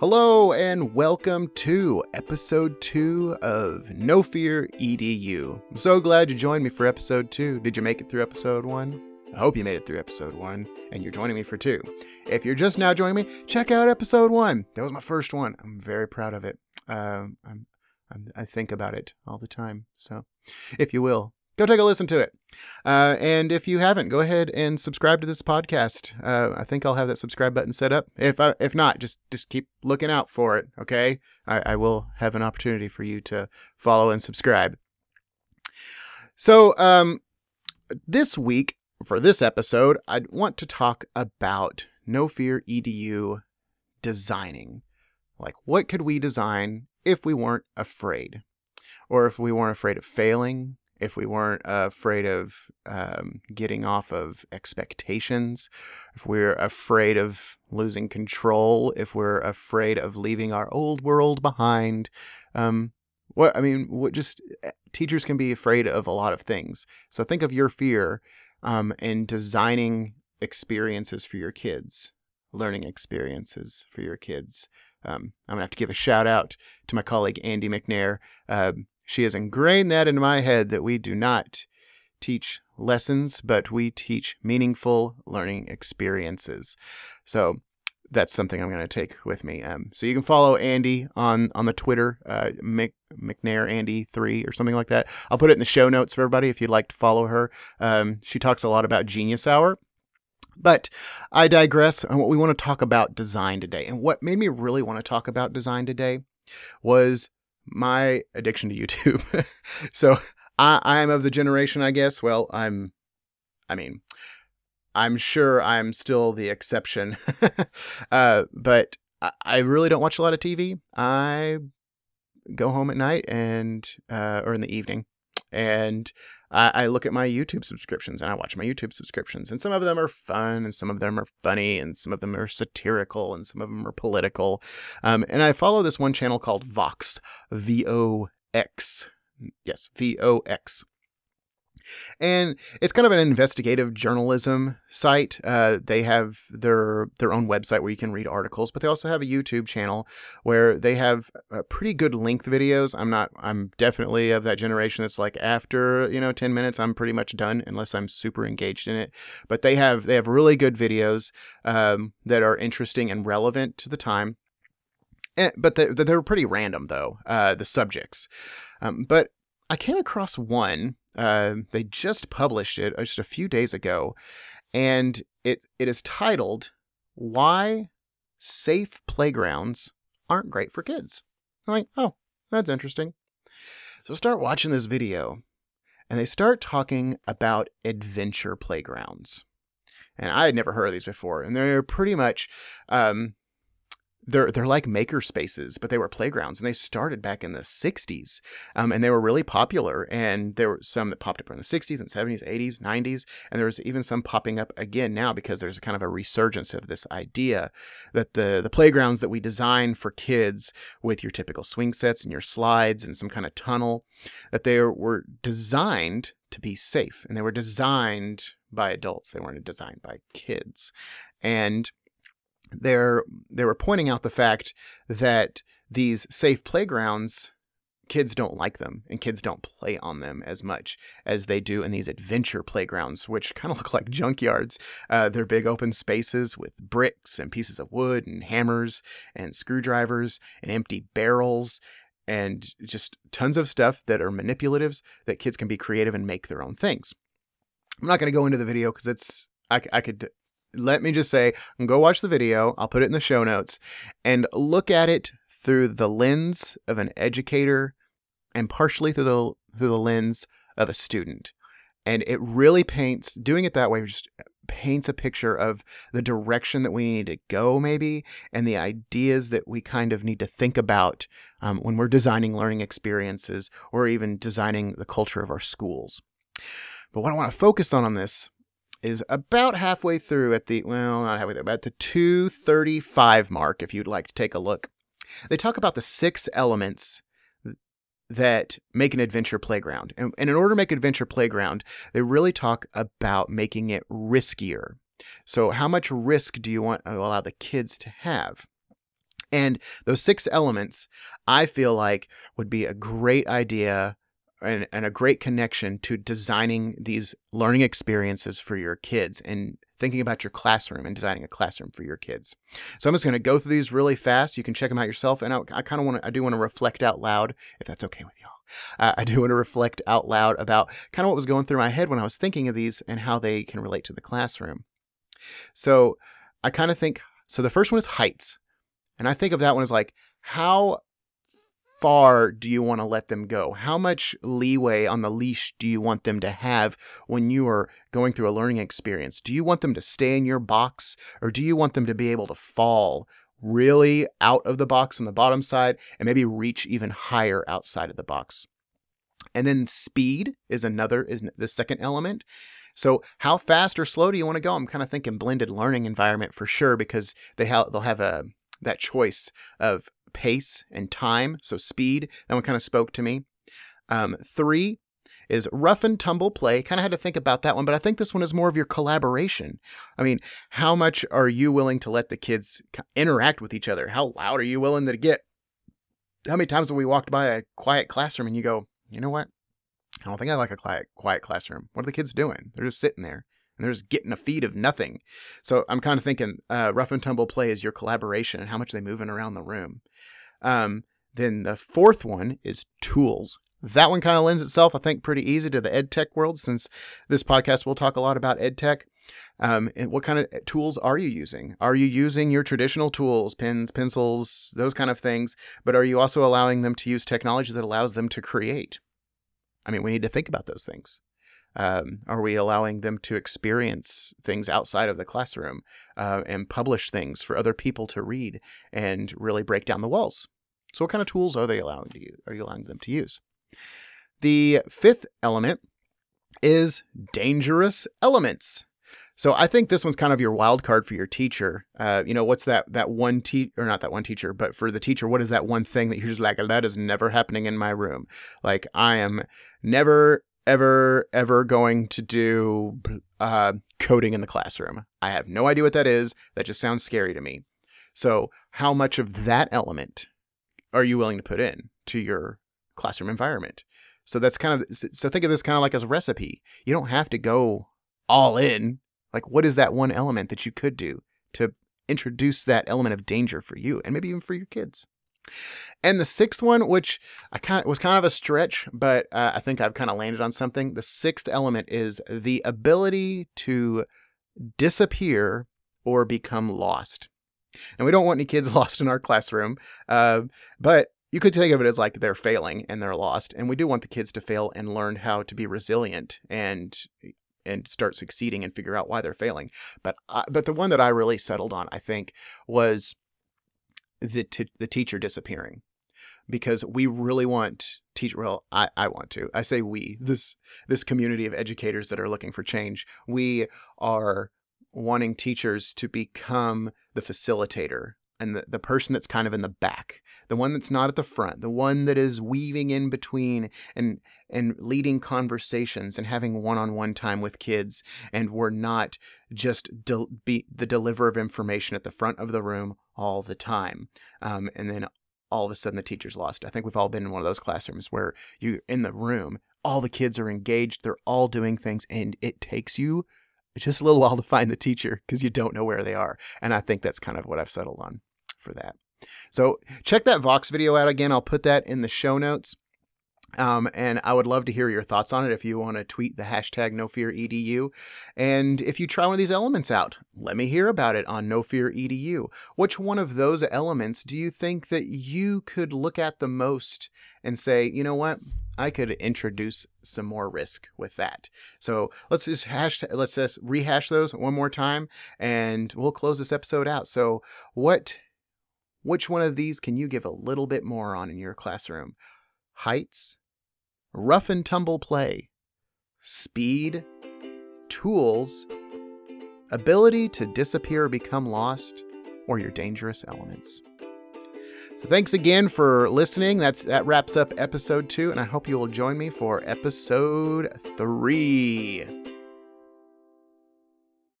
Hello and welcome to episode two of No Fear EDU. I'm so glad you joined me for episode two. Did you make it through episode one? I hope you made it through episode one and you're joining me for two. If you're just now joining me, check out episode one. That was my first one. I'm very proud of it. Um, I'm, I'm, I think about it all the time. So, if you will, go take a listen to it. Uh, and if you haven't, go ahead and subscribe to this podcast. Uh, I think I'll have that subscribe button set up. If I, if not, just just keep looking out for it. Okay, I, I will have an opportunity for you to follow and subscribe. So, um, this week for this episode, I want to talk about No Fear EDU designing. Like, what could we design if we weren't afraid? Or if we weren't afraid of failing, if we weren't uh, afraid of um, getting off of expectations, if we're afraid of losing control, if we're afraid of leaving our old world behind. Um, what I mean, what just eh, teachers can be afraid of a lot of things. So think of your fear um, in designing experiences for your kids, learning experiences for your kids. Um, I'm gonna have to give a shout out to my colleague Andy McNair. Uh, she has ingrained that in my head that we do not teach lessons, but we teach meaningful learning experiences. So that's something I'm going to take with me. Um, so you can follow Andy on on the Twitter, uh, Mc, McNair Andy three or something like that. I'll put it in the show notes for everybody if you'd like to follow her. Um, she talks a lot about Genius Hour. But I digress on what we want to talk about design today. And what made me really want to talk about design today was my addiction to YouTube. so I, I'm of the generation, I guess. Well, I'm, I mean, I'm sure I'm still the exception. uh, but I, I really don't watch a lot of TV. I go home at night and, uh, or in the evening and I, I, look at my YouTube subscriptions and I watch my YouTube subscriptions, and some of them are fun, and some of them are funny, and some of them are satirical, and some of them are political. Um, and I follow this one channel called Vox, V O X. Yes, V O X. And it's kind of an investigative journalism site. Uh, they have their their own website where you can read articles, but they also have a YouTube channel where they have uh, pretty good length videos. I'm not. I'm definitely of that generation that's like after you know 10 minutes, I'm pretty much done unless I'm super engaged in it. But they have they have really good videos um, that are interesting and relevant to the time. And, but they, they're pretty random though uh, the subjects. Um, but I came across one uh, they just published it uh, just a few days ago, and it it is titled "Why Safe Playgrounds Aren't Great for Kids." I'm like, oh, that's interesting. So start watching this video, and they start talking about adventure playgrounds. And I had never heard of these before, and they're pretty much um, they're they're like maker spaces, but they were playgrounds, and they started back in the '60s, um, and they were really popular. And there were some that popped up in the '60s and '70s, '80s, '90s, and there was even some popping up again now because there's a kind of a resurgence of this idea that the the playgrounds that we design for kids with your typical swing sets and your slides and some kind of tunnel, that they were designed to be safe, and they were designed by adults. They weren't designed by kids, and they're they were pointing out the fact that these safe playgrounds kids don't like them and kids don't play on them as much as they do in these adventure playgrounds which kind of look like junkyards. Uh, they're big open spaces with bricks and pieces of wood and hammers and screwdrivers and empty barrels and just tons of stuff that are manipulatives that kids can be creative and make their own things. I'm not going to go into the video because it's I, I could let me just say, go watch the video. I'll put it in the show notes and look at it through the lens of an educator and partially through the through the lens of a student. And it really paints doing it that way just paints a picture of the direction that we need to go maybe and the ideas that we kind of need to think about um, when we're designing learning experiences or even designing the culture of our schools but what i want to focus on on this is about halfway through at the, well, not halfway through, about the 235 mark, if you'd like to take a look. They talk about the six elements that make an adventure playground. And, and in order to make an adventure playground, they really talk about making it riskier. So, how much risk do you want to allow the kids to have? And those six elements, I feel like, would be a great idea and, and a great connection to designing these learning experiences for your kids and thinking about your classroom and designing a classroom for your kids. So I'm just going to go through these really fast. You can check them out yourself. And I, I kind of want to, I do want to reflect out loud, if that's okay with y'all. Uh, I do want to reflect out loud about kind of what was going through my head when I was thinking of these and how they can relate to the classroom. So I kind of think, so the first one is heights. And I think of that one as like, how far do you want to let them go? How much leeway on the leash do you want them to have when you are going through a learning experience? Do you want them to stay in your box or do you want them to be able to fall really out of the box on the bottom side and maybe reach even higher outside of the box? And then speed is another is the second element. So how fast or slow do you want to go? I'm kind of thinking blended learning environment for sure because they have they'll have a that choice of pace and time, so speed. That one kind of spoke to me. Um, three is rough and tumble play. Kind of had to think about that one, but I think this one is more of your collaboration. I mean, how much are you willing to let the kids interact with each other? How loud are you willing to get? How many times have we walked by a quiet classroom and you go, you know what? I don't think I like a quiet, quiet classroom. What are the kids doing? They're just sitting there and they're just getting a feed of nothing. So I'm kind of thinking uh, rough and tumble play is your collaboration and how much they're moving around the room. Um, then the fourth one is tools. That one kind of lends itself, I think, pretty easy to the ed tech world since this podcast will talk a lot about ed tech. Um, and what kind of tools are you using? Are you using your traditional tools, pens, pencils, those kind of things? But are you also allowing them to use technology that allows them to create? I mean, we need to think about those things. Um, are we allowing them to experience things outside of the classroom uh, and publish things for other people to read and really break down the walls? So, what kind of tools are they allowing to use? Are you allowing them to use? The fifth element is dangerous elements. So I think this one's kind of your wild card for your teacher. Uh, you know, what's that that one teacher or not that one teacher, but for the teacher, what is that one thing that you're just like that is never happening in my room? Like I am never ever ever going to do uh, coding in the classroom. I have no idea what that is. That just sounds scary to me. So, how much of that element are you willing to put in to your classroom environment? So that's kind of so think of this kind of like as a recipe. You don't have to go all in. Like what is that one element that you could do to introduce that element of danger for you and maybe even for your kids? And the sixth one, which I kind of was kind of a stretch, but uh, I think I've kind of landed on something. The sixth element is the ability to disappear or become lost. And we don't want any kids lost in our classroom, uh, but you could think of it as like they're failing and they're lost. And we do want the kids to fail and learn how to be resilient and and start succeeding and figure out why they're failing. But uh, but the one that I really settled on, I think, was the t- the teacher disappearing. Because we really want teach well I, I want to. I say we this this community of educators that are looking for change. We are wanting teachers to become the facilitator and the, the person that's kind of in the back the one that's not at the front the one that is weaving in between and and leading conversations and having one-on-one time with kids and we're not just de- be the deliver of information at the front of the room all the time. Um, and then all of a sudden the teacher's lost. I think we've all been in one of those classrooms where you're in the room all the kids are engaged they're all doing things and it takes you just a little while to find the teacher because you don't know where they are. And i think that's kind of what i've settled on for that so check that vox video out again i'll put that in the show notes um, and I would love to hear your thoughts on it if you want to tweet the hashtag NoFearEDU. And if you try one of these elements out, let me hear about it on NoFearEDU. Which one of those elements do you think that you could look at the most and say, you know what? I could introduce some more risk with that. So let's just hash, let's just rehash those one more time, and we'll close this episode out. So what, which one of these can you give a little bit more on in your classroom? Heights, rough and tumble play, speed, tools, ability to disappear or become lost, or your dangerous elements. So thanks again for listening. That's that wraps up episode 2 and I hope you will join me for episode 3.